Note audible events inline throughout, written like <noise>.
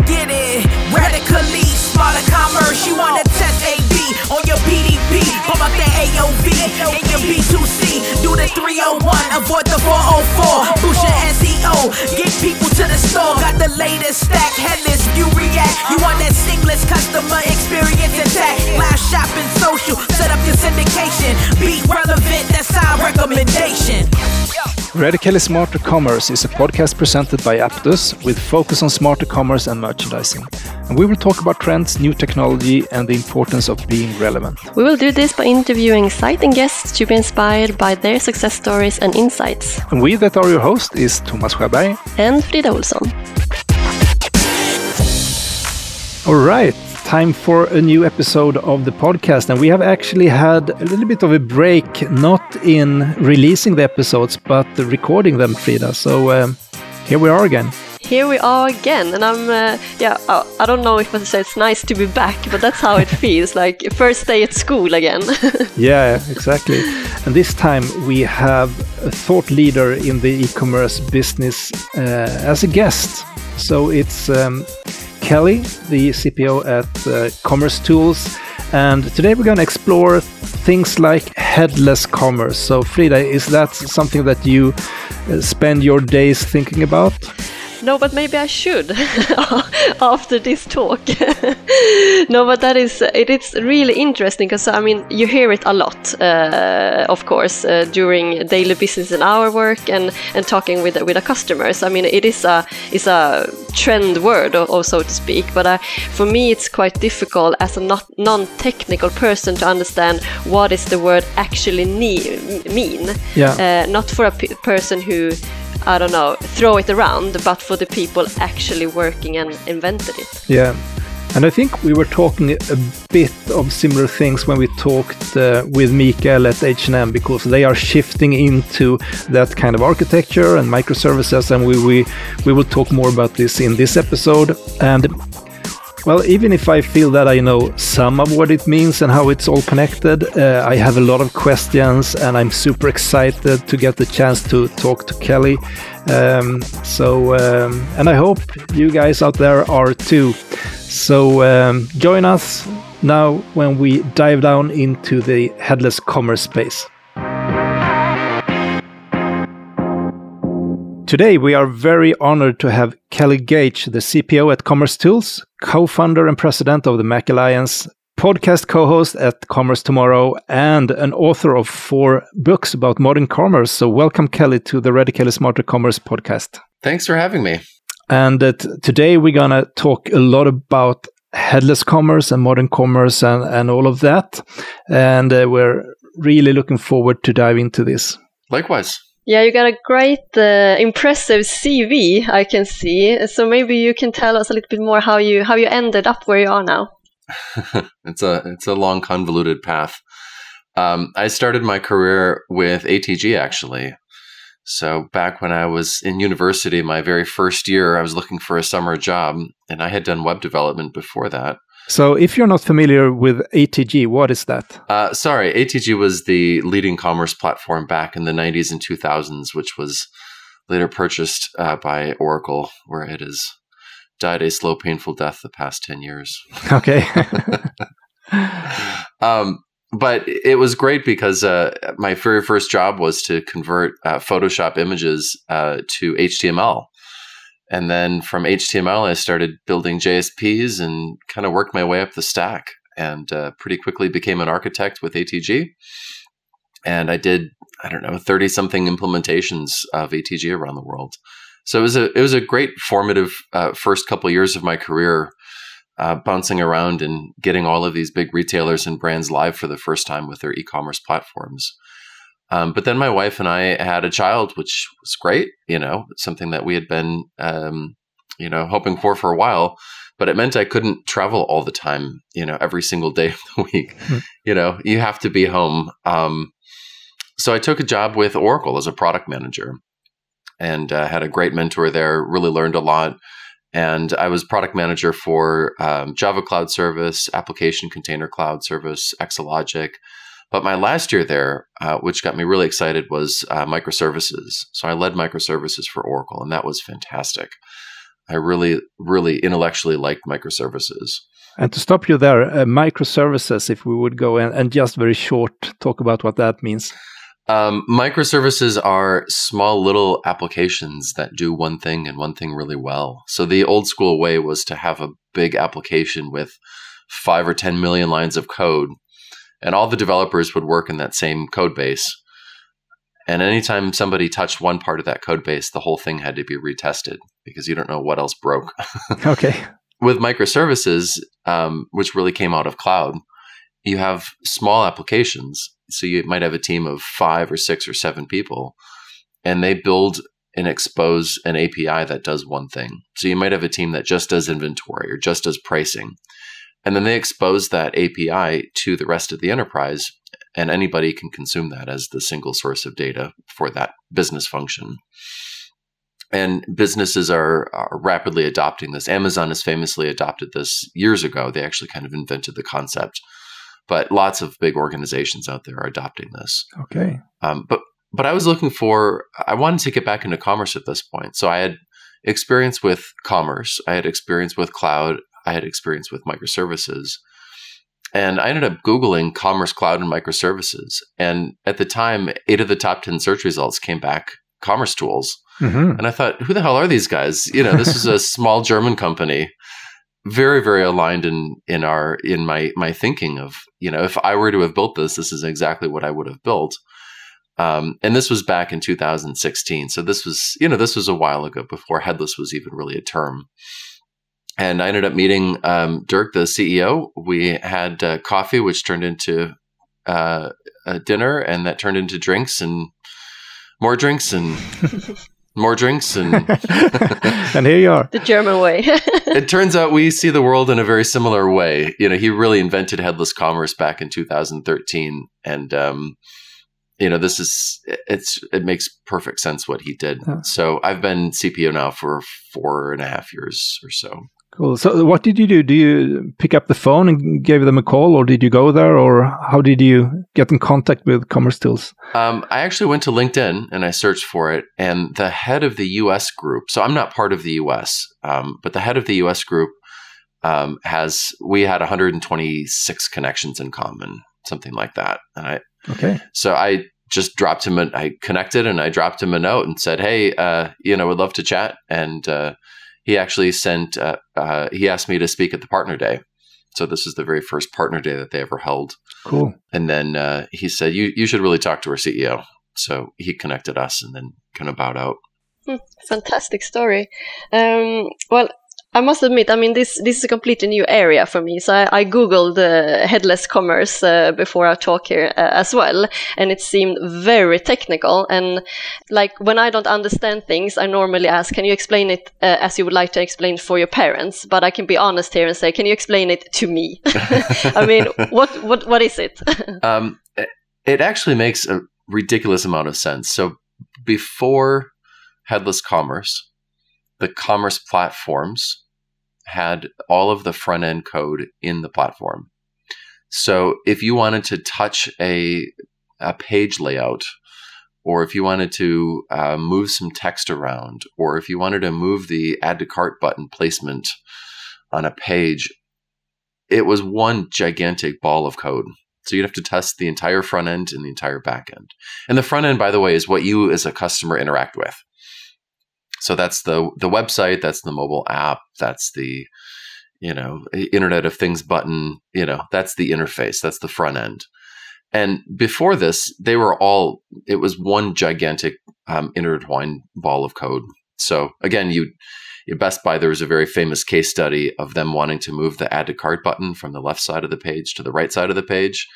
Get it. Radically smarter commerce. You wanna test AB on your PDP. Pull up the AOV in your B2C. Do the 301, avoid the 404. Boost your SEO. Get people to the store. Got the latest stack. Headless, you react. You want that seamless customer experience intact. Live shopping, social. Set up your syndication. Be relevant. That's our recommendation. Radically Smarter Commerce is a podcast presented by Aptus with focus on smarter commerce and merchandising. And we will talk about trends, new technology, and the importance of being relevant. We will do this by interviewing exciting guests to be inspired by their success stories and insights. And we that are your host is Thomas Sjöberg and Frida Olsson. All right, time for a new episode of the podcast. And we have actually had a little bit of a break, not in releasing the episodes, but recording them, Frida. So um, here we are again. Here we are again, and I'm uh, yeah. Uh, I don't know if I say it's nice to be back, but that's how it <laughs> feels like first day at school again. <laughs> yeah, exactly. And this time we have a thought leader in the e-commerce business uh, as a guest. So it's um, Kelly, the CPO at uh, Commerce Tools. And today we're going to explore things like headless commerce. So, Frida, is that something that you uh, spend your days thinking about? No, but maybe I should <laughs> after this talk. <laughs> no, but that is it is really interesting because I mean you hear it a lot, uh, of course, uh, during daily business and our work and and talking with with our customers. I mean it is a is a trend word, or, or so to speak. But uh, for me, it's quite difficult as a not non-technical person to understand what is the word actually mean. Yeah. Uh, not for a person who I don't know, throw it around, but for the people actually working and invented it. Yeah. And I think we were talking a bit of similar things when we talked uh, with Mikael at H&M because they are shifting into that kind of architecture and microservices and we, we, we will talk more about this in this episode. And well, even if I feel that I know some of what it means and how it's all connected, uh, I have a lot of questions and I'm super excited to get the chance to talk to Kelly. Um, so, um, and I hope you guys out there are too. So, um, join us now when we dive down into the headless commerce space. Today, we are very honored to have Kelly Goetsch, the CPO at Commerce Tools, co founder and president of the MACH Alliance, podcast co host at Commerce Tomorrow, and an author of four books about modern commerce. So, welcome, Kelly, to the Radically Smarter Commerce podcast. Thanks for having me. And uh, today, we're going to talk a lot about headless commerce and modern commerce and, and all of that. And uh, we're really looking forward to dive into this. Likewise. Yeah, you got a great, uh, impressive CV. I can see. So maybe you can tell us a little bit more how you how you ended up where you are now. <laughs> it's a it's a long, convoluted path. Um, I started my career with ATG actually. So back when I was in university, my very first year, I was looking for a summer job, and I had done web development before that. So, if you're not familiar with ATG, what is that? Uh, sorry, ATG was the leading commerce platform back in the 90s and 2000s, which was later purchased uh, by Oracle, where it has died a slow, painful death the past 10 years. <laughs> Okay. <laughs> um, but it was great because uh, my very first job was to convert uh, Photoshop images uh, to HTML. And then from HTML, I started building JSPs and kind of worked my way up the stack and uh, pretty quickly became an architect with ATG. And I did, I don't know, 30 something implementations of ATG around the world. So it was a, it was a great formative uh, first couple years of my career, uh, bouncing around and getting all of these big retailers and brands live for the first time with their e commerce platforms. Um, but then my wife and I had a child, which was great, you know, something that we had been, um, you know, hoping for for a while. But it meant I couldn't travel all the time, you know, every single day <laughs> of the week. Mm-hmm. You know, you have to be home. Um, so I took a job with Oracle as a product manager and uh, had a great mentor there, really learned a lot. And I was product manager for um, Java Cloud Service, Application Container Cloud Service, Exalogic, but my last year there, uh, which got me really excited, was uh, microservices. So I led microservices for Oracle, and that was fantastic. I really, really intellectually liked microservices. And to stop you there, uh, microservices, if we would go in and just very short talk about what that means. Um, microservices are small little applications that do one thing and one thing really well. So the old school way was to have a big application with five or 10 million lines of code, and all the developers would work in that same code base. And anytime somebody touched one part of that code base, the whole thing had to be retested because you don't know what else broke. <laughs> okay. With microservices, um, which really came out of cloud, you have small applications. So you might have a team of five or six or seven people, and they build and expose an API that does one thing. So you might have a team that just does inventory or just does pricing. And then they expose that API to the rest of the enterprise, and anybody can consume that as the single source of data for that business function. And businesses are, are, rapidly adopting this. Amazon has famously adopted this years ago. They actually kind of invented the concept, but lots of big organizations out there are adopting this. Okay. Um, but but I was looking for. I wanted to get back into commerce at this point. So I had experience with commerce. I had experience with cloud. I had experience with microservices. And I ended up Googling Commerce Cloud and microservices. And at the time, eight of the top 10 search results came back commerce tools. Mm-hmm. And I thought, who the hell are these guys? You know, this is a <laughs> small German company, very, very aligned in in our in my my thinking of, you know, if I were to have built this, this is exactly what I would have built. Um, and this was back in 2016. So this was, you know, this was a while ago before headless was even really a term and I ended up meeting um, Dirk, the CEO. We had uh, coffee, which turned into uh, a dinner, and that turned into drinks and more drinks and <laughs> more drinks and <laughs> and here you are, the German way. <laughs> it turns out we see the world in a very similar way. You know, he really invented headless commerce back in 2013, and um, you know, this is it's it makes perfect sense what he did. So I've been CPO now for four and a half years or so. Cool. So, what did you do? Do you pick up the phone and gave them a call, or did you go there, or how did you get in contact with Commerce Tools? Um, I actually went to LinkedIn and I searched for it, and the head of the U.S. group. So I'm not part of the U.S., um, but the head of the U.S. group um, has. We had 126 connections in common, something like that, and I. Okay. So I just dropped him. A, I connected and I dropped him a note and said, "Hey, uh, you know, would love to chat." And uh, he actually sent uh, uh, he asked me to speak at the partner day. So this is the very first partner day that they ever held. Cool. And then uh, he said you you should really talk to our ceo so he connected us and then kind of bowed out. Hmm, fantastic story. Um, well I must admit, I mean, this this is a completely new area for me. So I, I googled uh, headless commerce uh, before our talk here uh, as well, and it seemed very technical. And like when I don't understand things, I normally ask, "Can you explain it uh, as you would like to explain for your parents?" But I can be honest here and say, "Can you explain it to me?" <laughs> I mean, what what what is it? <laughs> um, it actually makes a ridiculous amount of sense. So before headless commerce, the commerce platforms had all of the front end code in the platform. So if you wanted to touch a, a page layout, or if you wanted to uh, move some text around, or if you wanted to move the add to cart button placement on a page, it was one gigantic ball of code. So you'd have to test the entire front end and the entire back end. And the front end, by the way, is what you as a customer interact with. So that's the the website, that's the mobile app, that's the you know Internet of Things button. You know that's the interface, that's the front end. And before this, they were all it was one gigantic um, intertwined ball of code. So again, you Best Buy, there was a very famous case study of them wanting to move the add to cart button from the left side of the page to the right side of the page.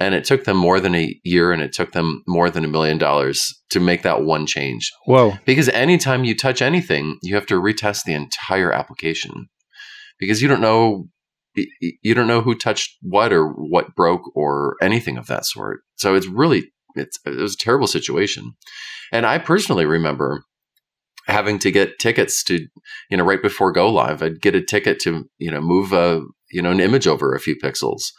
And it took them more than a year and it took them more than a million dollars to make that one change. Whoa. Because anytime you touch anything, you have to retest the entire application because you don't know you don't know who touched what or what broke or anything of that sort. So it's really it's it was a terrible situation. And I personally remember having to get tickets to you know right before go live i'd get a ticket to you know move a you know an image over a few pixels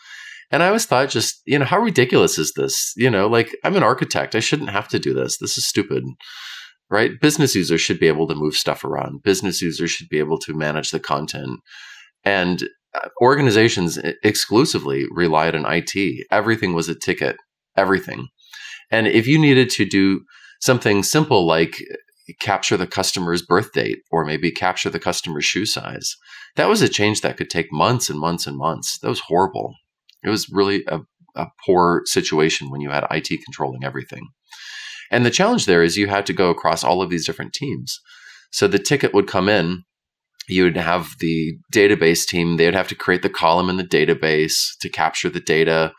and I always thought, just, you know, how ridiculous is this? You know, like I'm an architect. I shouldn't have to do this. This is stupid. right? Business users should be able to move stuff around. Business users should be able to manage the content. And uh, organizations exclusively relied on IT. Everything was a ticket, everything. And if you needed to do something simple like capture the customer's birth date or maybe capture the customer's shoe size, that was a change that could take months and months and months. That was horrible. It was really a, a poor situation when you had IT controlling everything. And the challenge there is you had to go across all of these different teams. So the ticket would come in, you would have the database team, they would have to create the column in the database to capture the data.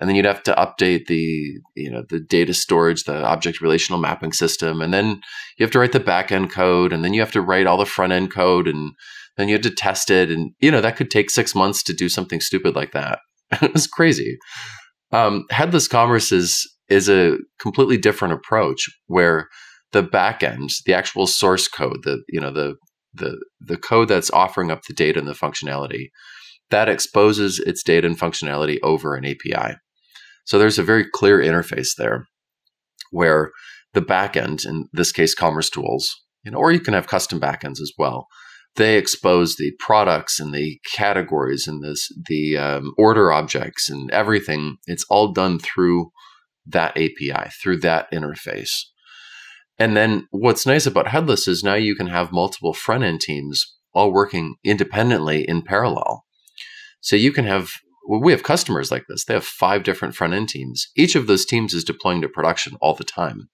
And then you'd have to update the, you know, the data storage, the object relational mapping system. And then you have to write the back end code. And then you have to write all the front end code. And then you have to test it. And, you know, that could take six months to do something stupid like that. <laughs> it was crazy. Um, headless commerce is is a completely different approach where the backend, the actual source code, the you know the the the code that's offering up the data and the functionality, that exposes its data and functionality over an API. So there's a very clear interface there where the backend, in this case, Commerce Tools, you know, or you can have custom backends as well. They expose the products and the categories and this the um, order objects and everything. It's all done through that API, through that interface. And then what's nice about headless is now you can have multiple front end teams all working independently in parallel. So you can have, well, we have customers like this. They have five different front end teams. Each of those teams is deploying to production all the time.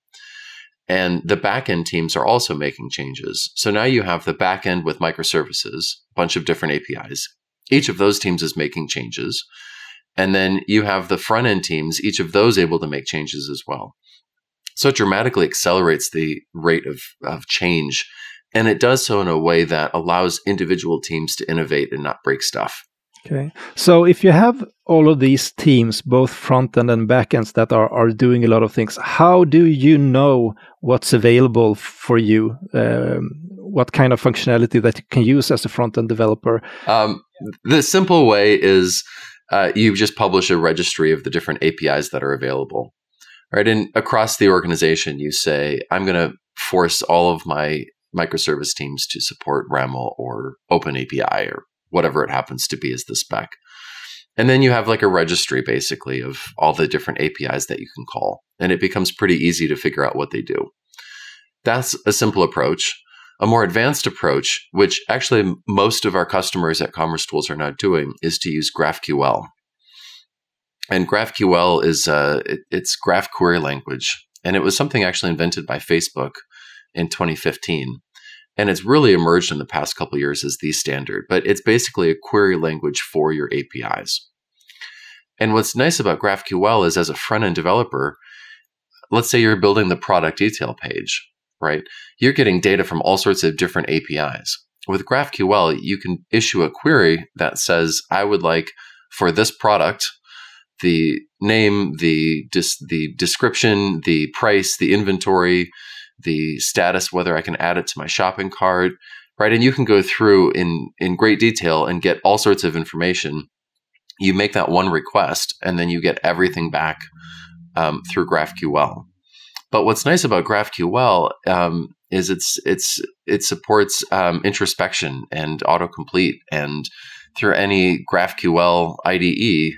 And the backend teams are also making changes. So now you have the backend with microservices, a bunch of different APIs. Each of those teams is making changes. And then you have the front end teams, each of those able to make changes as well. So it dramatically accelerates the rate of, of change. And it does so in a way that allows individual teams to innovate and not break stuff. Okay. So if you have all of these teams, both front end and back ends that are, are doing a lot of things, how do you know what's available for you? Um, what kind of functionality that you can use as a front end developer? Um, the simple way is uh, you just publish a registry of the different APIs that are available, right? And across the organization, you say, I'm going to force all of my microservice teams to support RAML or OpenAPI or whatever it happens to be as the spec. And then you have like a registry basically of all the different APIs that you can call. And it becomes pretty easy to figure out what they do. That's a simple approach. A more advanced approach, which actually most of our customers at Commerce Tools are now doing, is to use GraphQL. And GraphQL is uh, it, it's graph query language, and it was something actually invented by Facebook in 2015. And it's really emerged in the past couple years as the standard, but it's basically a query language for your APIs. And what's nice about GraphQL is as a front end developer, let's say you're building the product detail page right? You're getting data from all sorts of different APIs. With GraphQL, you can issue a query that says, I would like for this product the name, the dis- the description, the price, the inventory, the status, whether I can add it to my shopping cart, right? And you can go through in in great detail and get all sorts of information. You make that one request, and then you get everything back um, through GraphQL. But what's nice about GraphQL um, is it's it's it supports um, introspection and autocomplete, and through any GraphQL IDE.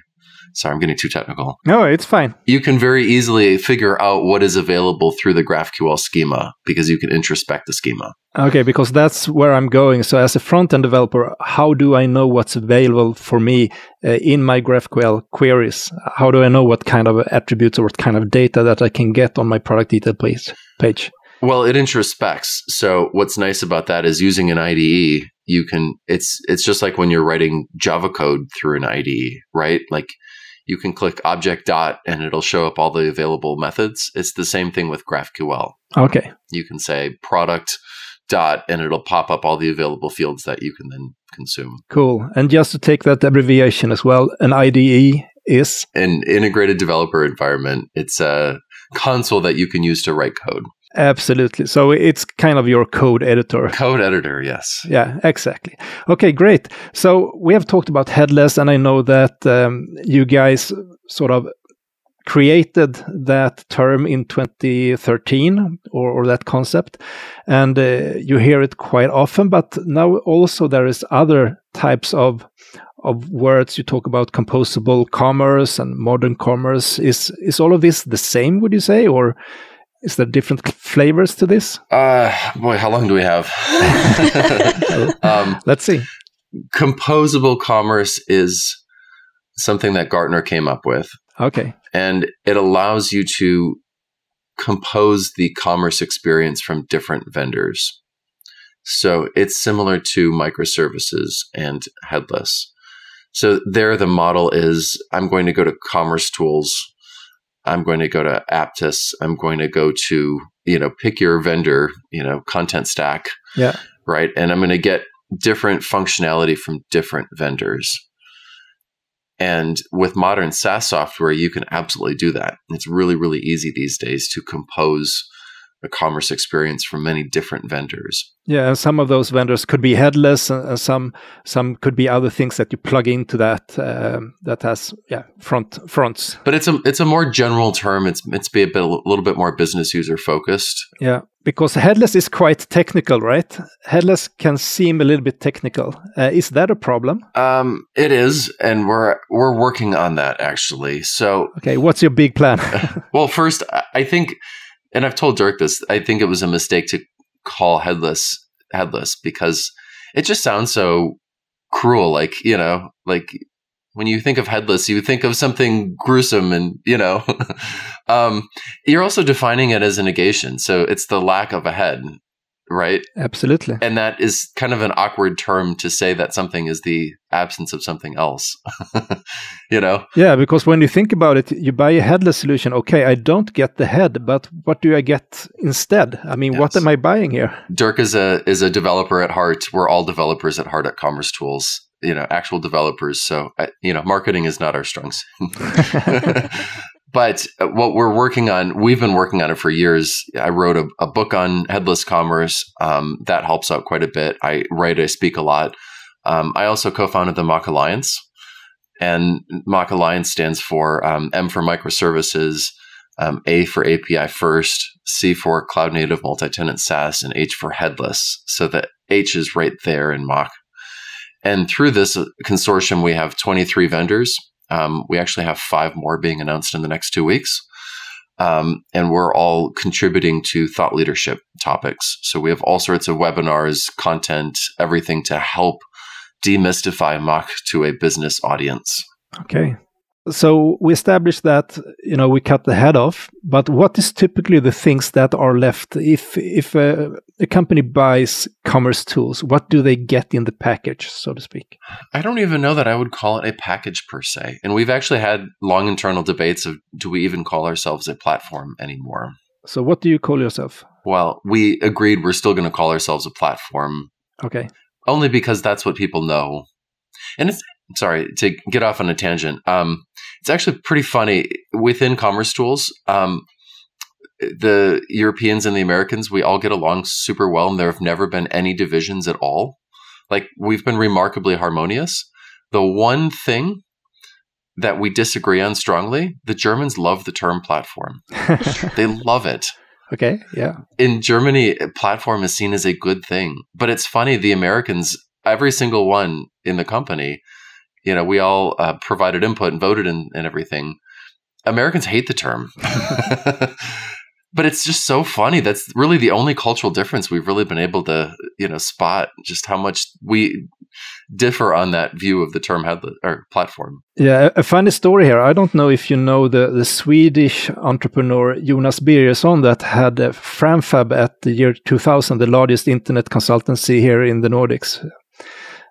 Sorry, I'm getting too technical. No, it's fine. You can very easily figure out what is available through the GraphQL schema because you can introspect the schema. Okay, because that's where I'm going. So, as a front end developer, how do I know what's available for me uh, in my GraphQL queries? How do I know what kind of attributes or what kind of data that I can get on my product detail page? page? Well, it introspects. So, what's nice about that is using an IDE, you can. It's it's just like when you're writing Java code through an IDE, right? Like you can click object dot and it'll show up all the available methods. It's the same thing with GraphQL. Okay. You can say product dot and it'll pop up all the available fields that you can then consume. Cool. And just to take that abbreviation as well, an IDE is an integrated developer environment. It's a console that you can use to write code. Absolutely. So it's kind of your code editor. Code editor, yes. Yeah, exactly. Okay, great. So we have talked about headless, and I know that um, you guys sort of created that term in 2013 or, or that concept, and uh, you hear it quite often. But now also there is other types of of words you talk about composable commerce and modern commerce is is all of this the same would you say or is there different flavors to this? Uh boy how long do we have? <laughs> Um, let's see. composable commerce is something that gartner came up with. Okay. And it allows you to compose the commerce experience from different vendors. So it's similar to microservices and headless. So there, the model is I'm going to go to Commerce Tools. I'm going to go to Aptus. I'm going to go to, you know, pick your vendor, you know, content stack. Yeah. Right. And I'm going to get different functionality from different vendors. And with modern SaaS software, you can absolutely do that. It's really, really easy these days to compose a commerce experience from many different vendors. Yeah, some of those vendors could be headless, and some some could be other things that you plug into that um, that has yeah front fronts. But it's a it's a more general term. It's it's be a, bit, a little bit more business user focused. Yeah, because headless is quite technical, right? Headless can seem a little bit technical. Uh, is that a problem? Um, it is, and we're we're working on that actually. So okay, what's your big plan? <laughs> well, first, I think and I've told Dirk this. I think it was a mistake to call headless headless because it just sounds so cruel. Like you know, like when you think of headless, you think of something gruesome, and you know, <laughs> um, you're also defining it as a negation. So it's the lack of a head right? Absolutely. And that is kind of an awkward term to say that something is the absence of something else. <laughs> you know? Yeah, because when you think about it, you buy a headless solution. Okay, I don't get the head, but what do I get instead? I mean, yes. what am I buying here? Dirk is a is a developer at heart. We're all developers at heart at Commerce Tools. You know, actual developers. So, you know, marketing is not our strong suit. <laughs> <laughs> But uh, what we're working on, we've been working on it for years. I wrote a, a book on headless commerce. Um, that helps out quite a bit. I write, I speak a lot. Um, I also co founded the MACH Alliance. And MACH Alliance stands for um, M for microservices, um, A for API first, C for cloud native multi tenant SaaS, and H for headless. So the H is right there in MACH. And through this uh, consortium, we have 23 vendors um, we actually have five more being announced in the next two weeks. Um, and we're all contributing to thought leadership topics. So we have all sorts of webinars, content, everything to help demystify MACH to a business audience. Okay, so we established that you know we cut the head off but what is typically the things that are left? If if a, a, company buys commerce tools what do they get in the package so to speak? I don't even know that i would call it a package per se. And we've actually had long internal debates of do we even call ourselves a platform anymore? So what do you call yourself? Well we agreed we're still going to call ourselves a platform. Okay. Only because that's what people know. And it's sorry to get off on a tangent. Um, it's actually pretty funny within Commerce Tools. Um, the Europeans and the Americans, we all get along super well, and there have never been any divisions at all. Like we've been remarkably harmonious. The one thing that we disagree on strongly, the Germans love the term platform. <laughs> they love it. Okay, yeah. In Germany, platform is seen as a good thing. But it's funny, the Americans, every single one in the company, you know, we all uh, provided input and voted and, and everything. Americans hate the term. <laughs> but it's just so funny. That's really the only cultural difference we've really been able to, you know, spot just how much we differ on that view of the term headless or platform. Yeah, a funny story here. I don't know if you know the, the Swedish entrepreneur Jonas Birgersson that had a Framfab at the year 2000, the largest internet consultancy here in the Nordics.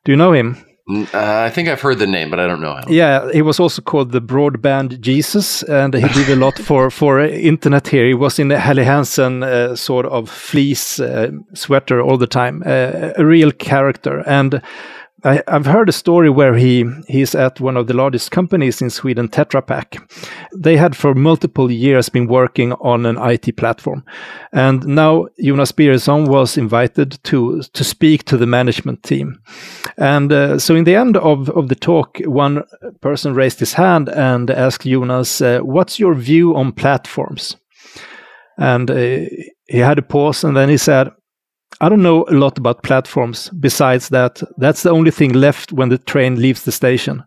Do you know him? Uh, I think I've heard the name, but I don't know him. Yeah, he was also called the Broadband Jesus, and he did a lot <laughs> for for internet here. He was in the Helly Hansen uh, sort of fleece uh, sweater all the time, uh, a real character. And I, have heard a story where he he's at one of the largest companies in Sweden, Tetra Pak. They had for multiple years been working on an IT platform, and now Jonas Birgersson was invited to to speak to the management team. And uh, so, in the end of of the talk, one person raised his hand and asked Jonas, uh, "What's your view on platforms?" And uh, he had a pause, and then he said, I don't know a lot about platforms besides that that's the only thing left when the train leaves the station.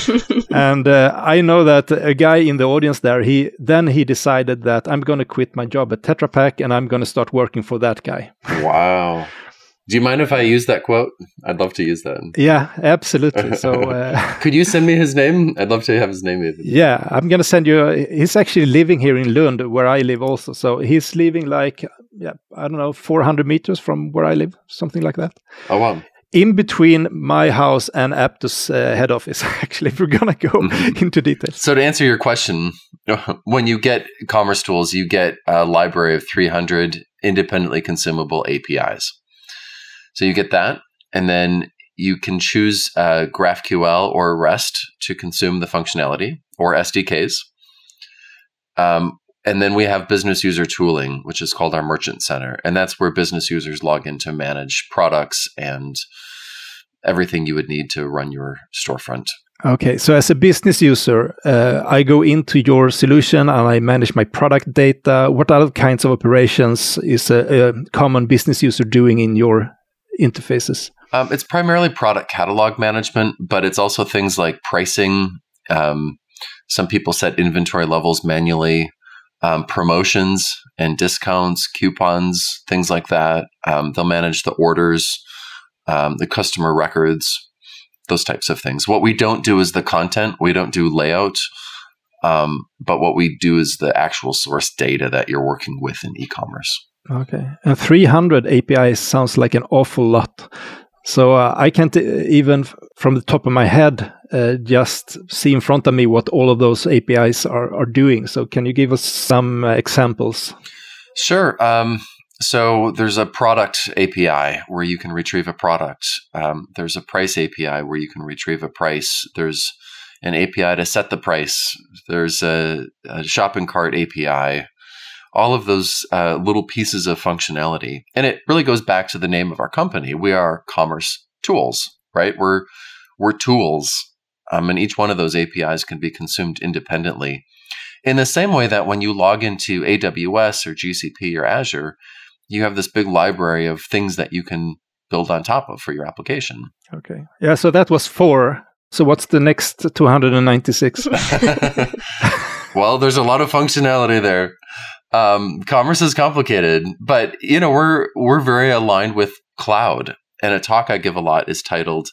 <laughs> and uh, I know that a guy in the audience there, he then he decided that I'm going to quit my job at Tetra Pak and I'm going to start working for that guy. Wow. Do you mind if I use that quote? I'd love to use that. Yeah, absolutely. <laughs> So, uh, <laughs> could you send me his name? I'd love to have his name. Even. Yeah, I'm gonna send you. He's actually living here in Lund, where I live, also. So he's living like, yeah, I don't know, 400 meters from where I live, something like that. Oh wow! In between my house and Aptus uh, head office, <laughs> actually, if we're gonna go mm-hmm. into details. So to answer your question, when you get Commerce Tools, you get a library of 300 independently consumable APIs. So you get that, and then you can choose uh, GraphQL or REST to consume the functionality or SDKs. Um, and then we have business user tooling, which is called our Merchant Center. And that's where business users log in to manage products and everything you would need to run your storefront. Okay, so as a business user, uh, I go into your solution and I manage my product data. What other kinds of operations is a, a common business user doing in your interfaces? Um, it's primarily product catalog management, but it's also things like pricing. Um, some people set inventory levels manually, um, promotions and discounts, coupons, things like that. Um, they'll manage the orders, um, the customer records, those types of things. What we don't do is the content. We don't do layout. Um, but what we do is the actual source data that you're working with in e-commerce. Okay. And 300 APIs sounds like an awful lot. So uh, I can't even, from the top of my head, uh, just see in front of me what all of those APIs are, are doing. So can you give us some uh, examples? Sure. Um, so there's a product API where you can retrieve a product. Um, there's a price API where you can retrieve a price. There's an API to set the price. There's a, a shopping cart API all of those uh, little pieces of functionality. And it really goes back to the name of our company. We are Commerce Tools, right? We're we're tools, um, and each one of those APIs can be consumed independently. In the same way that when you log into AWS or GCP or Azure, you have this big library of things that you can build on top of for your application. Okay. Yeah. So that was four. So what's the next 296? <laughs> <laughs> well, there's a lot of functionality there um, commerce is complicated, but you know we're we're very aligned with cloud. And a talk I give a lot is titled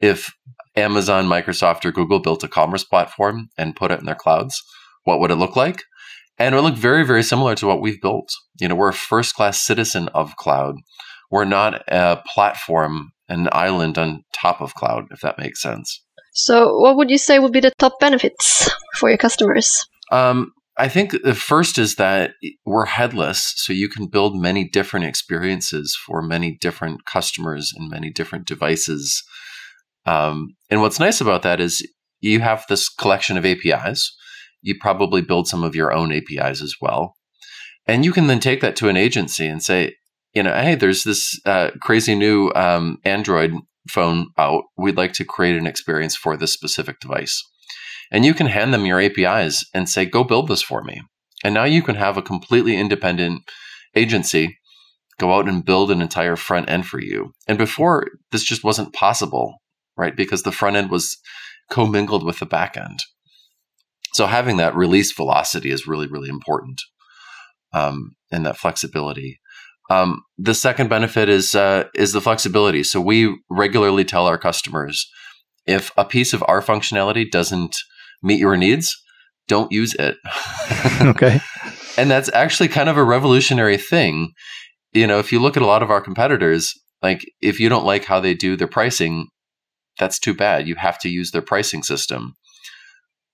"If Amazon, Microsoft, or Google built a commerce platform and put it in their clouds, what would it look like?" And it would look very very similar to what we've built. You know, we're a first class citizen of cloud. We're not a platform, an island on top of cloud, if that makes sense. So, what would you say would be the top benefits for your customers? Um, I think the first is that we're headless, so you can build many different experiences for many different customers and many different devices. Um, and what's nice about that is you have this collection of APIs. You probably build some of your own APIs as well. And you can then take that to an agency and say, you know, hey, there's this uh, crazy new um, Android phone out. We'd like to create an experience for this specific device. And you can hand them your APIs and say, go build this for me. And now you can have a completely independent agency go out and build an entire front end for you. And before, this just wasn't possible, right? Because the front end was commingled with the back end. So having that release velocity is really, really important, um, and that flexibility. Um, the second benefit is uh, is the flexibility. So we regularly tell our customers if a piece of our functionality doesn't meet your needs, don't use it. <laughs> <laughs> okay. And that's actually kind of a revolutionary thing. You know, if you look at a lot of our competitors, like if you don't like how they do their pricing, that's too bad. You have to use their pricing system.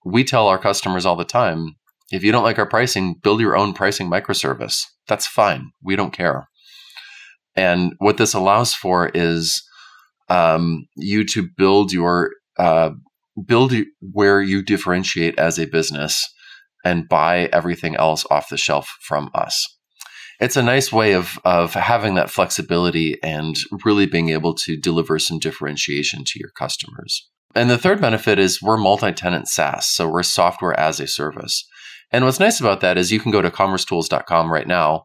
We tell our customers all the time if you don't like our pricing, build your own pricing microservice. That's fine. We don't care. And what this allows for is um, you to build your uh, build where you differentiate as a business and buy everything else off the shelf from us. It's a nice way of of having that flexibility and really being able to deliver some differentiation to your customers. And the third benefit is we're multi-tenant SaaS, so we're software as a service. And what's nice about that is you can go to commercetools.com right now,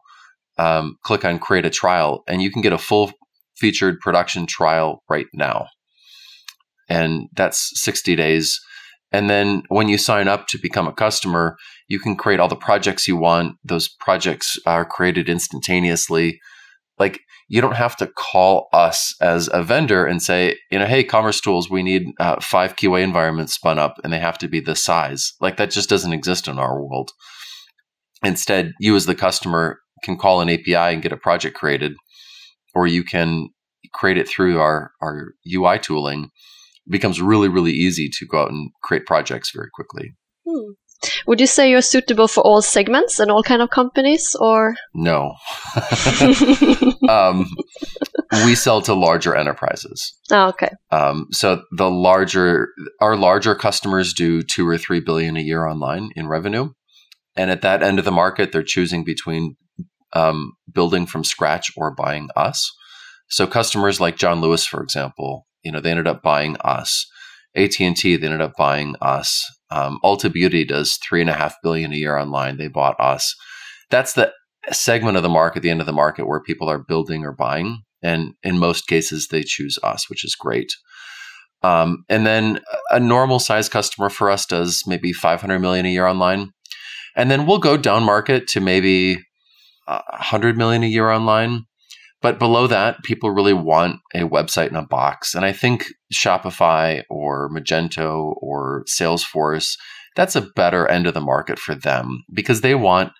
um, click on create a trial, and you can get a full featured production trial right now. And that's 60 days. And then when you sign up to become a customer, you can create all the projects you want. Those projects are created instantaneously. Like you don't have to call us as a vendor and say, you know, hey, Commerce Tools, we need uh, five QA environments spun up and they have to be this size. Like that just doesn't exist in our world. Instead, you as the customer can call an API and get a project created, or you can create it through our, our UI tooling. It becomes really, really easy to go out and create projects very quickly. Hmm. Would you say you're suitable for all segments and all kind of companies, or no? <laughs> <laughs> um, we sell to larger enterprises. Oh, okay. Um, so the larger our larger customers do two or three billion a year online in revenue, and at that end of the market, they're choosing between um, building from scratch or buying us. So customers like John Lewis, for example, you know, they ended up buying us. AT and T, they ended up buying us. Um, Ulta Beauty does three and a half billion a year online. They bought us. That's the segment of the market, the end of the market, where people are building or buying, and in most cases, they choose us, which is great. Um, and then a normal size customer for us does maybe 500 million a year online, and then we'll go down market to maybe 100 million a year online. But below that, people really want a website in a box. And I think Shopify or Magento or Salesforce, that's a better end of the market for them because they want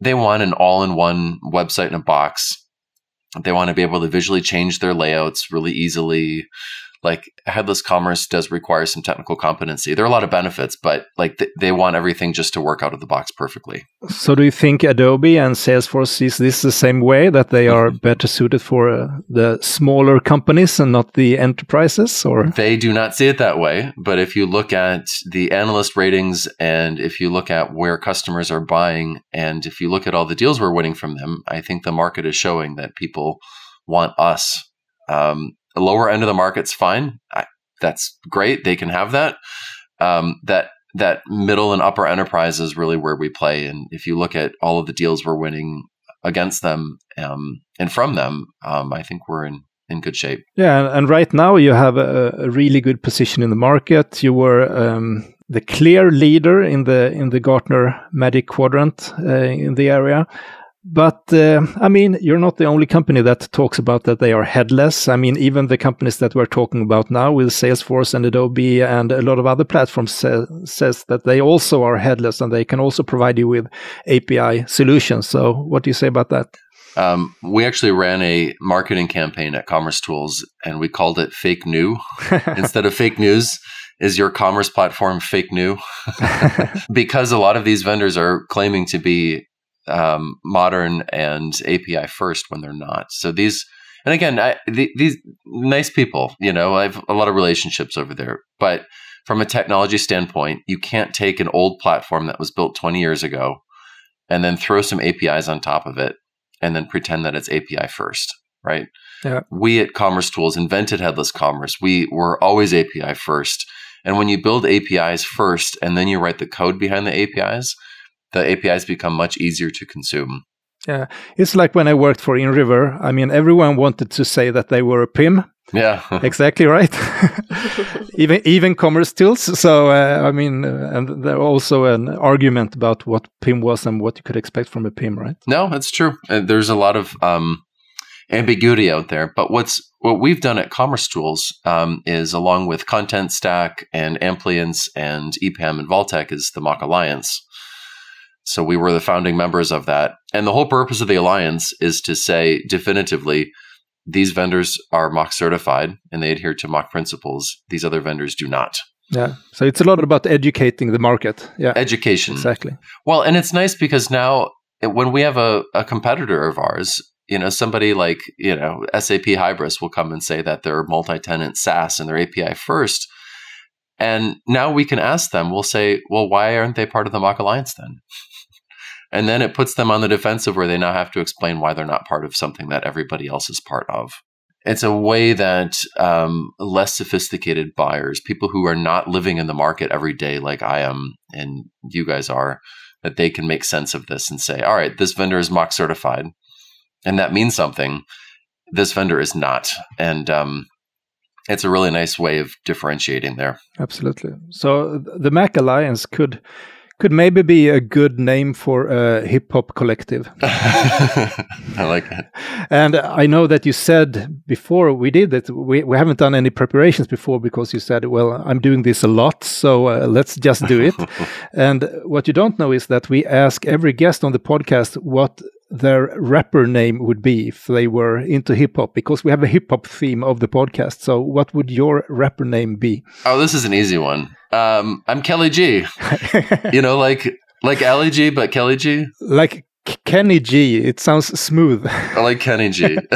they want an all-in-one website in a box. They want to be able to visually change their layouts really easily like headless commerce does require some technical competency. There are a lot of benefits, but like th- they want everything just to work out of the box perfectly. So, do you think Adobe and Salesforce sees this the same way that they are mm-hmm. better suited for uh, the smaller companies and not the enterprises? Or they do not see it that way. But if you look at the analyst ratings and if you look at where customers are buying and if you look at all the deals we're winning from them, I think the market is showing that people want us. Um, the lower end of the market's fine. I, that's great. They can have that. Um, that that middle and upper enterprise is really where we play. And if you look at all of the deals we're winning against them um, and from them, um, I think we're in in good shape. Yeah, and right now you have a, a really good position in the market. You were um, the clear leader in the in the Gartner Magic Quadrant uh, in the area. But uh, I mean, you're not the only company that talks about that they are headless. I mean, even the companies that we're talking about now with Salesforce and Adobe and a lot of other platforms say, says that they also are headless and they can also provide you with API solutions. So, what do you say about that? Um, we actually ran a marketing campaign at Commerce Tools and we called it Fake New <laughs> instead of fake news. Is your commerce platform fake new? <laughs> <laughs> because a lot of these vendors are claiming to be um, modern and API first when they're not. So these, and again, I, the, these nice people, you know, I have a lot of relationships over there, but from a technology standpoint, you can't take an old platform that was built 20 years ago and then throw some APIs on top of it and then pretend that it's API first, right? Yeah. We at Commerce Tools invented headless commerce. We were always API first. And when you build APIs first and then you write the code behind the APIs, the APIs become much easier to consume. Yeah, it's like when I worked for InRiver. I mean, everyone wanted to say that they were a PIM. Yeah, <laughs> exactly right. <laughs> even even commerce tools. So uh, I mean, uh, and there also an argument about what PIM was and what you could expect from a PIM, right? No, that's true. Uh, there's a lot of um, ambiguity out there. But what's what we've done at Commerce Tools um, is, along with Content Stack and Amplience and EPAM and Valtech, is the MACH Alliance. So we were the founding members of that. And the whole purpose of the alliance is to say definitively these vendors are MACH certified and they adhere to MACH principles. These other vendors do not. Yeah. So it's a lot about educating the market. Yeah. Education. Exactly. Well, and it's nice because now eh, when we have a, a competitor of ours You know, somebody like, you know, SAP Hybris will come and say that they're multi tenant SaaS and their API first. And now we can ask them, we'll say, well, why aren't they part of the MACH Alliance then? And then it puts them on the defensive where they now have to explain why they're not part of something that everybody else is part of. It's a way that um, less sophisticated buyers, people who are not living in the market every day like I am and you guys are, that they can make sense of this and say, all right, this vendor is MACH certified. And that means something. This vendor is not. And um, it's a really nice way of differentiating there. Absolutely. So the MACH Alliance could could maybe be a good name for a hip hop collective. <laughs> I like that. And I know that you said before we did that we, we haven't done any preparations before because you said, well, I'm doing this a lot, so uh, let's just do it. <laughs> and what you don't know is that we ask every guest on the podcast what their rapper name would be if they were into hip hop because we have a hip hop theme of the podcast. So, what would your rapper name be? Oh, this is an easy one. Um, I'm Kelly G. <laughs> you know, like like Ali G, but Kelly G. Like Kenny G. It sounds smooth. I like Kenny G. <laughs>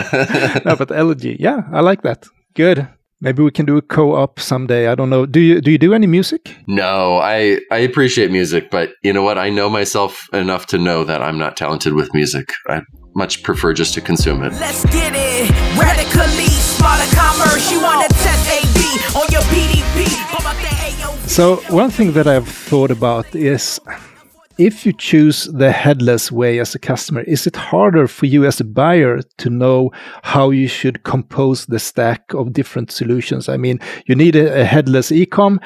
no, but Ali G. Yeah, I like that. Good. Maybe we can do a co-op someday. I don't know. Do you do you do any music? No, I I appreciate music, but you know what? I know myself enough to know that I'm not talented with music. I much prefer just to consume it. Let's get it. Radically smarter commerce. You want to test AB on your PDP. So one thing that I've thought about is if you choose the headless way as a customer, is it harder for you as a buyer to know how you should compose the stack of different solutions? I mean, you need a, a headless ecom,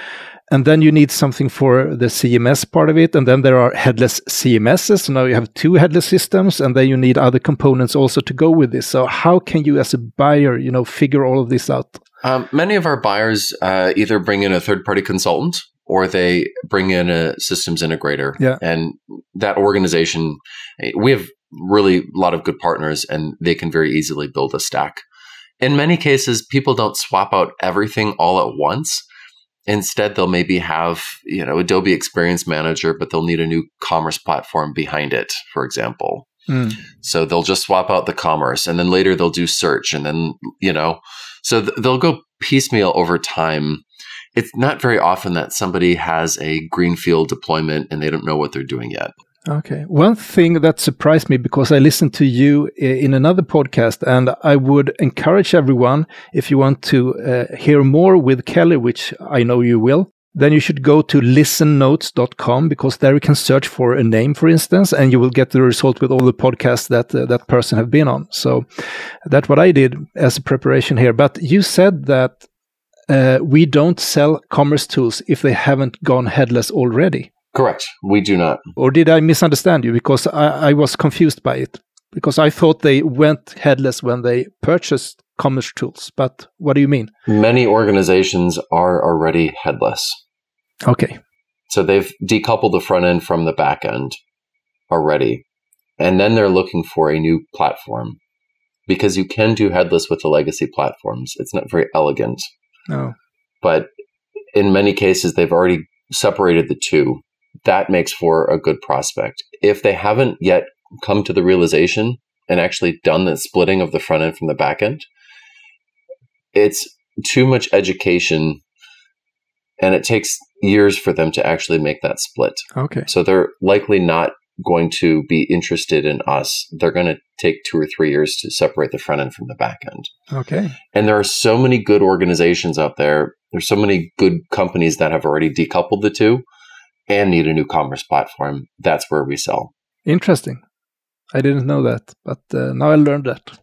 and then you need something for the CMS part of it, and then there are headless CMSs. So now you have two headless systems, and then you need other components also to go with this. So how can you, as a buyer, you know, figure all of this out? Um, many of our buyers uh, either bring in a third-party consultant or they bring in a systems integrator. Yeah. And that organization, we have really a lot of good partners and they can very easily build a stack. In many cases, people don't swap out everything all at once. Instead, they'll maybe have, you know, Adobe Experience Manager, but they'll need a new commerce platform behind it, for example. Mm. So they'll just swap out the commerce and then later they'll do search and then, you know, so th- they'll go piecemeal over time it's not very often that somebody has a greenfield deployment and they don't know what they're doing yet. Okay. One thing that surprised me because I listened to you in another podcast, and I would encourage everyone if you want to uh, hear more with Kelly, which I know you will, then you should go to listennotes.com because there you can search for a name, for instance, and you will get the result with all the podcasts that uh, that person have been on. So that's what I did as a preparation here. But you said that uh, we don't sell commercetools if they haven't gone headless already. Correct. We do not. Or did I misunderstand you? Because I, I was confused by it. Because I thought they went headless when they purchased commercetools. But what do you mean? Many organizations are already headless. Okay. So they've decoupled the front end from the back end already. And then they're looking for a new platform because you can do headless with the legacy platforms. It's not very elegant. No. But in many cases, they've already separated the two. That makes for a good prospect. If they haven't yet come to the realization and actually done the splitting of the front end from the back end, it's too much education and it takes years for them to actually make that split. Okay. So they're likely not going to be interested in us, they're going to take two or three years to separate the front end from the back end. Okay. And there are so many good organizations out there. There's so many good companies that have already decoupled the two and need a new commerce platform. That's where we sell. Interesting. I didn't know that, but uh, now I learned that.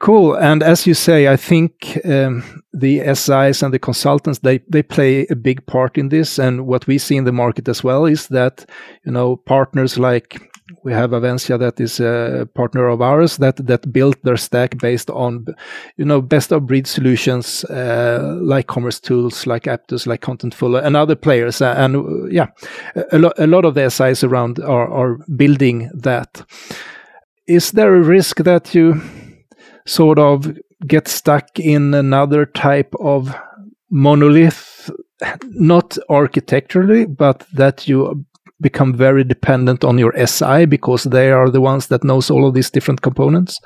Cool. And as you say, I think um, the SIs and the consultants they they play a big part in this. And what we see in the market as well is that you know partners like we have Avensia that is a partner of ours that that built their stack based on you know best of breed solutions uh, like commercetools like Aptus like contentful and other players and uh, yeah a, lo- a lot of the SIs around are, are building that is there a risk that you sort of get stuck in another type of monolith, not architecturally, but that you become very dependent on your SI because they are the ones that knows all of these different components?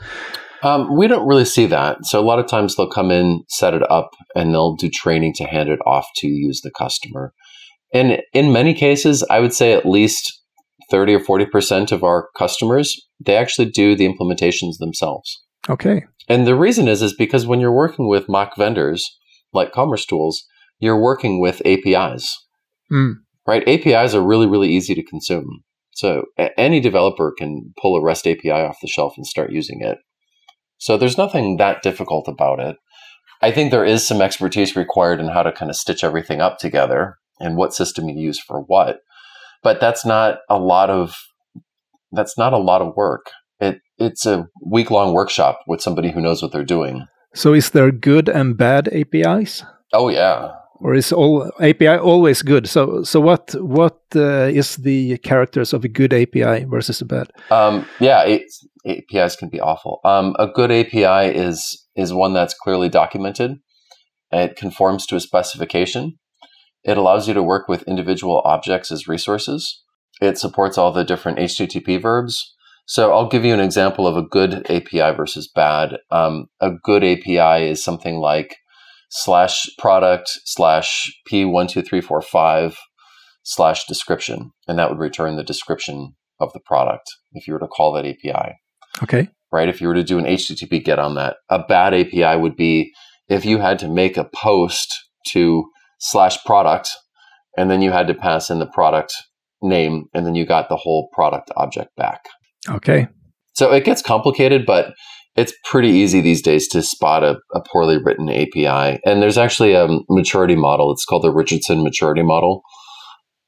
Um, we don't really see that. So a lot of times they'll come in, set it up, and they'll do training to hand it off to use the customer. And in many cases, I would say at least 30 or 40% of our customers, they actually do the implementations themselves. Okay. And the reason is is because when you're working with MACH vendors like commercetools, you're working with APIs. Mm. Right? APIs are really really easy to consume. So a- any developer can pull a REST API off the shelf and start using it. So there's nothing that difficult about it. I think there is some expertise required in how to kind of stitch everything up together and what system you use for what. But that's not a lot of that's not a lot of work. It it's a week long workshop with somebody who knows what they're doing. So is there good and bad APIs? Oh yeah. Or is all API always good? So so what what uh, is the characters of a good API versus a bad? Um, yeah, it, APIs can be awful. Um, a good API is is one that's clearly documented. It conforms to a specification. It allows you to work with individual objects as resources. It supports all the different HTTP verbs. So I'll give you an example of a good API versus bad. Um, a good API is something like slash product slash p12345 slash description, and that would return the description of the product if you were to call that API Okay. right? If you were to do an HTTP get on that, a bad API would be if you had to make a post to slash product and then you had to pass in the product name and then you got the whole product object back. Okay. So it gets complicated, but it's pretty easy these days to spot a, a poorly written API. And there's actually a maturity model. It's called the Richardson maturity model.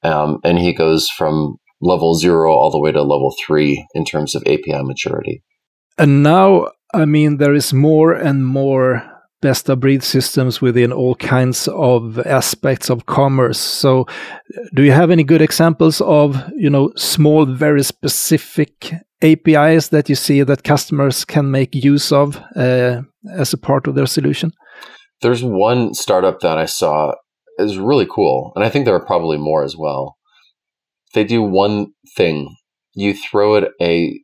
Um, and he goes from level zero all the way to level three in terms of API maturity. And now, I mean, there is more and more best of breed systems within all kinds of aspects of commerce. So, do you have any good examples of, you know, small, very specific APIs that you see that customers can make use of uh, as a part of their solution? There's one startup that I saw is really cool, and I think there are probably more as well. They do one thing. You throw it a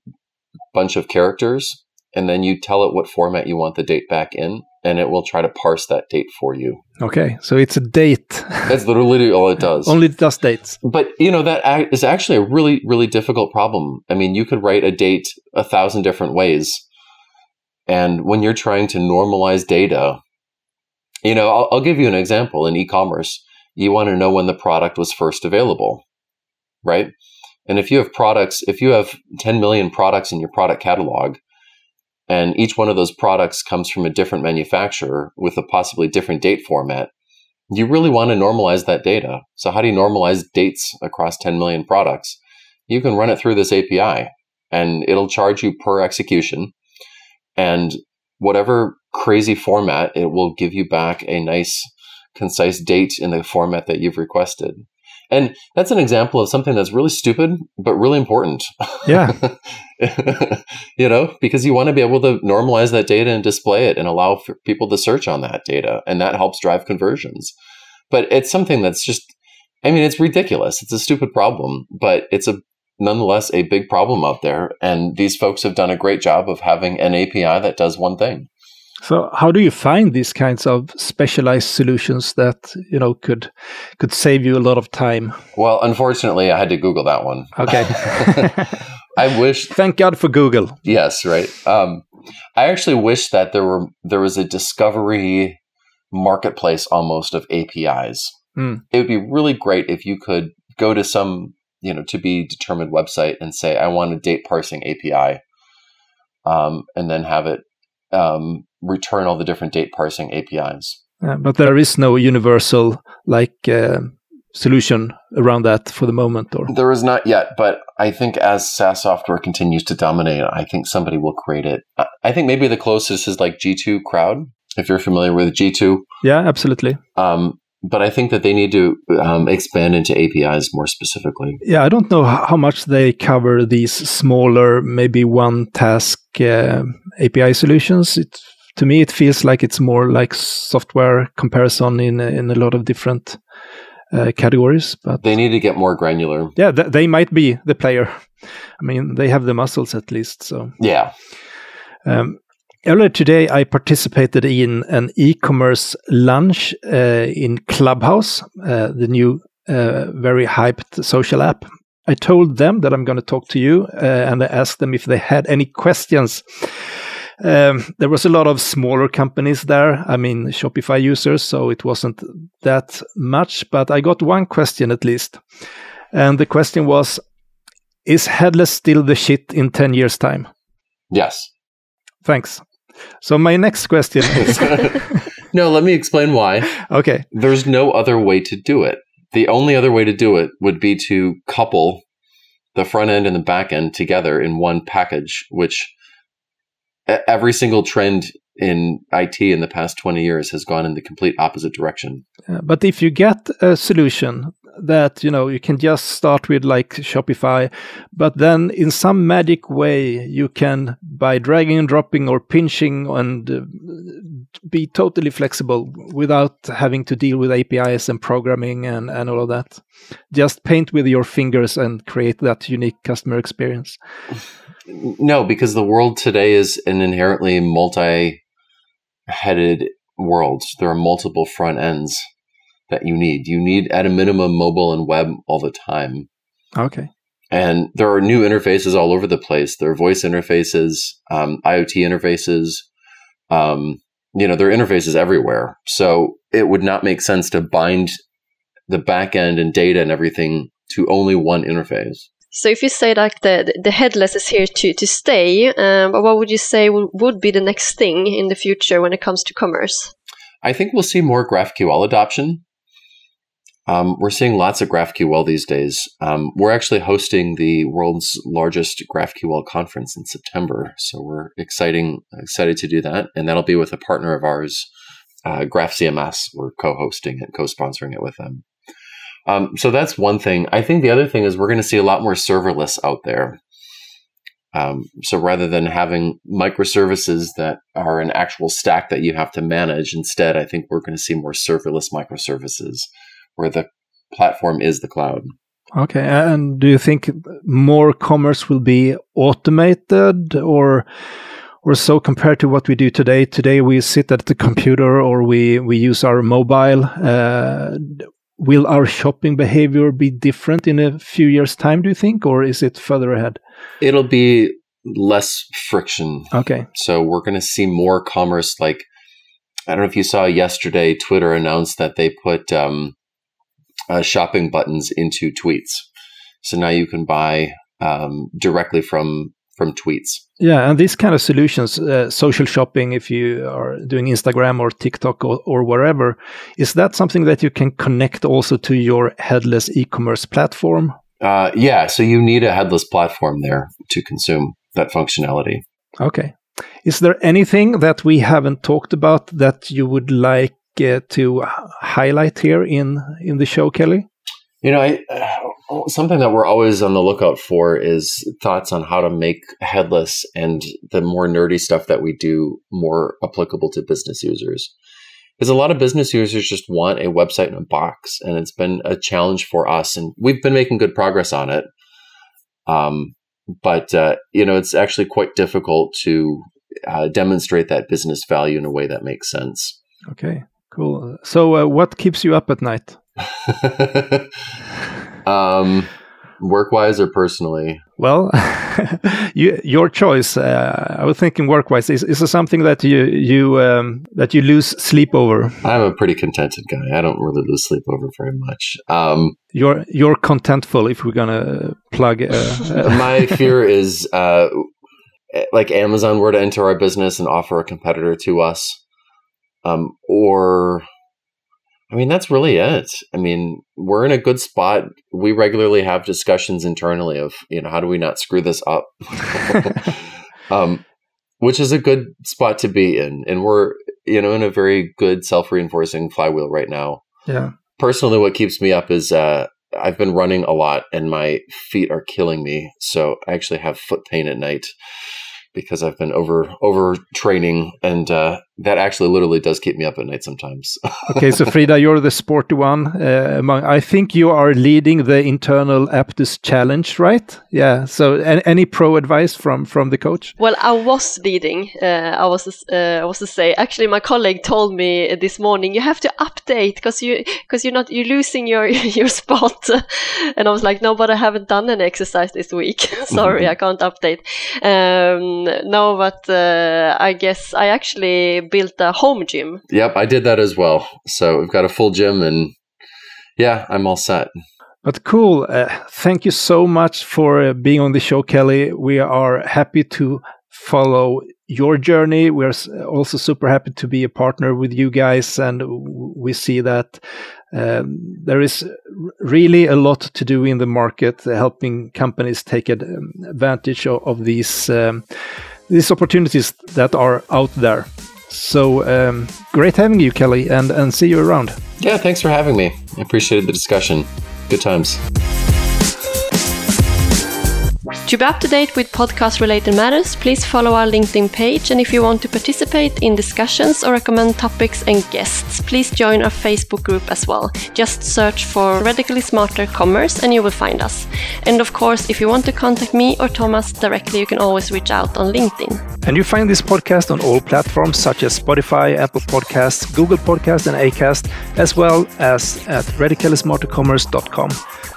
bunch of characters, and then you tell it what format you want the date back in, and it will try to parse that date for you. Okay, so it's a date. That's literally all it <laughs> does. Only it does dates. But you know that is actually a really, really difficult problem. I mean, you could write a date a thousand different ways, and when you're trying to normalize data, you know, I'll, I'll give you an example. In e-commerce, you want to know when the product was first available, right? And if you have products, if you have 10 million products in your product catalog, and each one of those products comes from a different manufacturer with a possibly different date format, you really want to normalize that data. So, how do you normalize dates across 10 million products? You can run it through this API and it'll charge you per execution. And whatever crazy format, it will give you back a nice, concise date in the format that you've requested. And that's an example of something that's really stupid, but really important. Yeah. <laughs> you know, because you want to be able to normalize that data and display it and allow for people to search on that data. And that helps drive conversions. But it's something that's just, I mean, it's ridiculous. It's a stupid problem, but it's a nonetheless a big problem out there. And these folks have done a great job of having an API that does one thing. So how do you find these kinds of specialized solutions that you know could could save you a lot of time? Well, unfortunately, I had to Google that one. Okay. <laughs> I wish <laughs> Thank God for Google. Yes, right. Um, I actually wish that there were there was a discovery marketplace almost of APIs. Mm. It would be really great if you could go to some you know to be determined website and say I want a date parsing API, um, and then have it um, return all the different date parsing APIs. Uh, but there is no universal like uh, solution around that for the moment, or There is not yet, but I think as SaaS software continues to dominate, I think somebody will create it. I- I think maybe the closest is like G2 Crowd, if you're familiar with G2. yeah, absolutely. Um, but I think that they need to um, expand into APIs more specifically. Yeah, I don't know how much they cover these smaller, maybe one task uh, API solutions. It, to me, it feels like it's more like software comparison in a- in a lot of different uh, categories. But they need to get more granular. Yeah, th- they might be the player. I mean, they have the muscles at least. So yeah. Um, earlier today, I participated in an e-commerce lunch uh, in Clubhouse, uh, the new uh, very hyped social app. I told them that I'm going to talk to you, uh, and I asked them if they had any questions. Um, there was a lot of smaller companies there. I mean, Shopify users, so it wasn't that much. But I got one question at least, and the question was: Is headless still the shit in ten years' time? Yes. Thanks. So my next question <laughs> is No, let me explain why. Okay. There's no other way to do it. The only other way to do it would be to couple the front end and the back end together in one package, which every single trend in IT in the past 20 years has gone in the complete opposite direction. But if you get a solution that you know you can just start with like Shopify, but then in some magic way you can by dragging and dropping or pinching and uh, be totally flexible without having to deal with APIs and programming and, and all of that. Just paint with your fingers and create that unique customer experience. No, because the world today is an inherently multi headed world. There are multiple front ends that you need. You need, at a minimum, mobile and web all the time. Okay. And there are new interfaces all over the place. There are voice interfaces, um, IoT interfaces. Um, you know, there are interfaces everywhere. So it would not make sense to bind the backend and data and everything to only one interface. So if you say that the, the headless is here to, to stay, um, what would you say would be the next thing in the future when it comes to commerce? I think we'll see more GraphQL adoption. Um, we're seeing lots of GraphQL these days. Um, we're actually hosting the world's largest GraphQL conference in September, so we're exciting excited to do that, and that'll be with a partner of ours, uh, GraphCMS. We're co-hosting it, co-sponsoring it with them. Um, so that's one thing. I think the other thing is we're going to see a lot more serverless out there. Um, so rather than having microservices that are an actual stack that you have to manage, instead, I think we're going to see more serverless microservices where the platform is the cloud. Okay. And do you think more commerce will be automated or or so compared to what we do today? Today we sit at the computer or we we use our mobile. Uh, will our shopping behavior be different in a few years time do you think or is it further ahead? It'll be less friction. Okay. So we're going to see more commerce like I don't know if you saw yesterday Twitter announced that they put um, uh, shopping buttons into tweets. So now you can buy um, directly from from tweets. Yeah, and these kind of solutions, uh, social shopping, if you are doing Instagram or TikTok or, or wherever, is that something that you can connect also to your headless e-commerce platform? Uh, yeah, so you need a headless platform there to consume that functionality. Okay. Is there anything that we haven't talked about that you would like uh, to highlight here in in the show, Kelly? You know, I, uh, something that we're always on the lookout for is thoughts on how to make headless and the more nerdy stuff that we do more applicable to business users. Because a lot of business users just want a website in a box, and it's been a challenge for us, and we've been making good progress on it. Um, but uh, you know, it's actually quite difficult to uh, demonstrate that business value in a way that makes sense. Okay, cool. So, uh, what keeps you up at night? <laughs> um, work wise or personally? Well, <laughs> you, your choice. Uh, I was thinking work wise. Is, is something that you you um, that you lose sleep over? I'm a pretty contented guy. I don't really lose sleep over very much. Um, you're you're contentful. If we're gonna plug, uh, <laughs> uh my <laughs> fear is uh, like Amazon were to enter our business and offer a competitor to us, um, or I mean, that's really it. I mean, we're in a good spot. We regularly have discussions internally of, you know, how do we not screw this up? <laughs> um, which is a good spot to be in. And we're, you know, in a very good self reinforcing flywheel right now. Yeah. Personally, what keeps me up is uh, I've been running a lot and my feet are killing me. So I actually have foot pain at night because I've been over over training and uh, that actually literally does keep me up at night sometimes. <laughs> okay, so Frida, you're the sporty one uh, among. I think you are leading the internal Aptus challenge, right? Yeah. So, any, any pro advice from from the coach? Well, I was leading. Uh, I was uh, I was to say. Actually, my colleague told me this morning you have to update because you because you're not you're losing your <laughs> your spot. <laughs> and I was like, no, but I haven't done any exercise this week. Sorry, I can't update. Um, no, but uh, I guess I actually built a home gym. Yep, I did that as well. So we've got a full gym, and yeah, I'm all set. But cool. Uh, thank you so much for uh, being on the show, Kelly. We are happy to follow your journey. We're also super happy to be a partner with you guys, and we see that um, there is really a lot to do in the market, uh, helping companies take advantage of, of these um, these opportunities that are out there. So um, great having you, Kelly, and, and see you around. Yeah, thanks for having me. I appreciated the discussion. Good times. To be up to date with podcast related matters, please follow our LinkedIn page. And if you want to participate in discussions or recommend topics and guests, please join our Facebook group as well. Just search for Radically Smarter Commerce and you will find us. And of course, if you want to contact me or Thomas directly, you can always reach out on LinkedIn. And you find this podcast on all platforms such as Spotify, Apple Podcasts, Google Podcasts, and Acast, as well as at radicallysmartercommerce.com.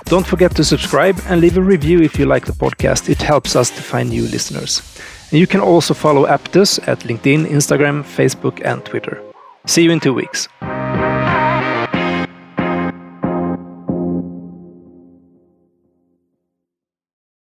Don't forget to subscribe and leave a review if you like the podcast. It helps us to find new listeners. And you can also follow Aptus at LinkedIn, Instagram, Facebook, and Twitter. See you in two weeks.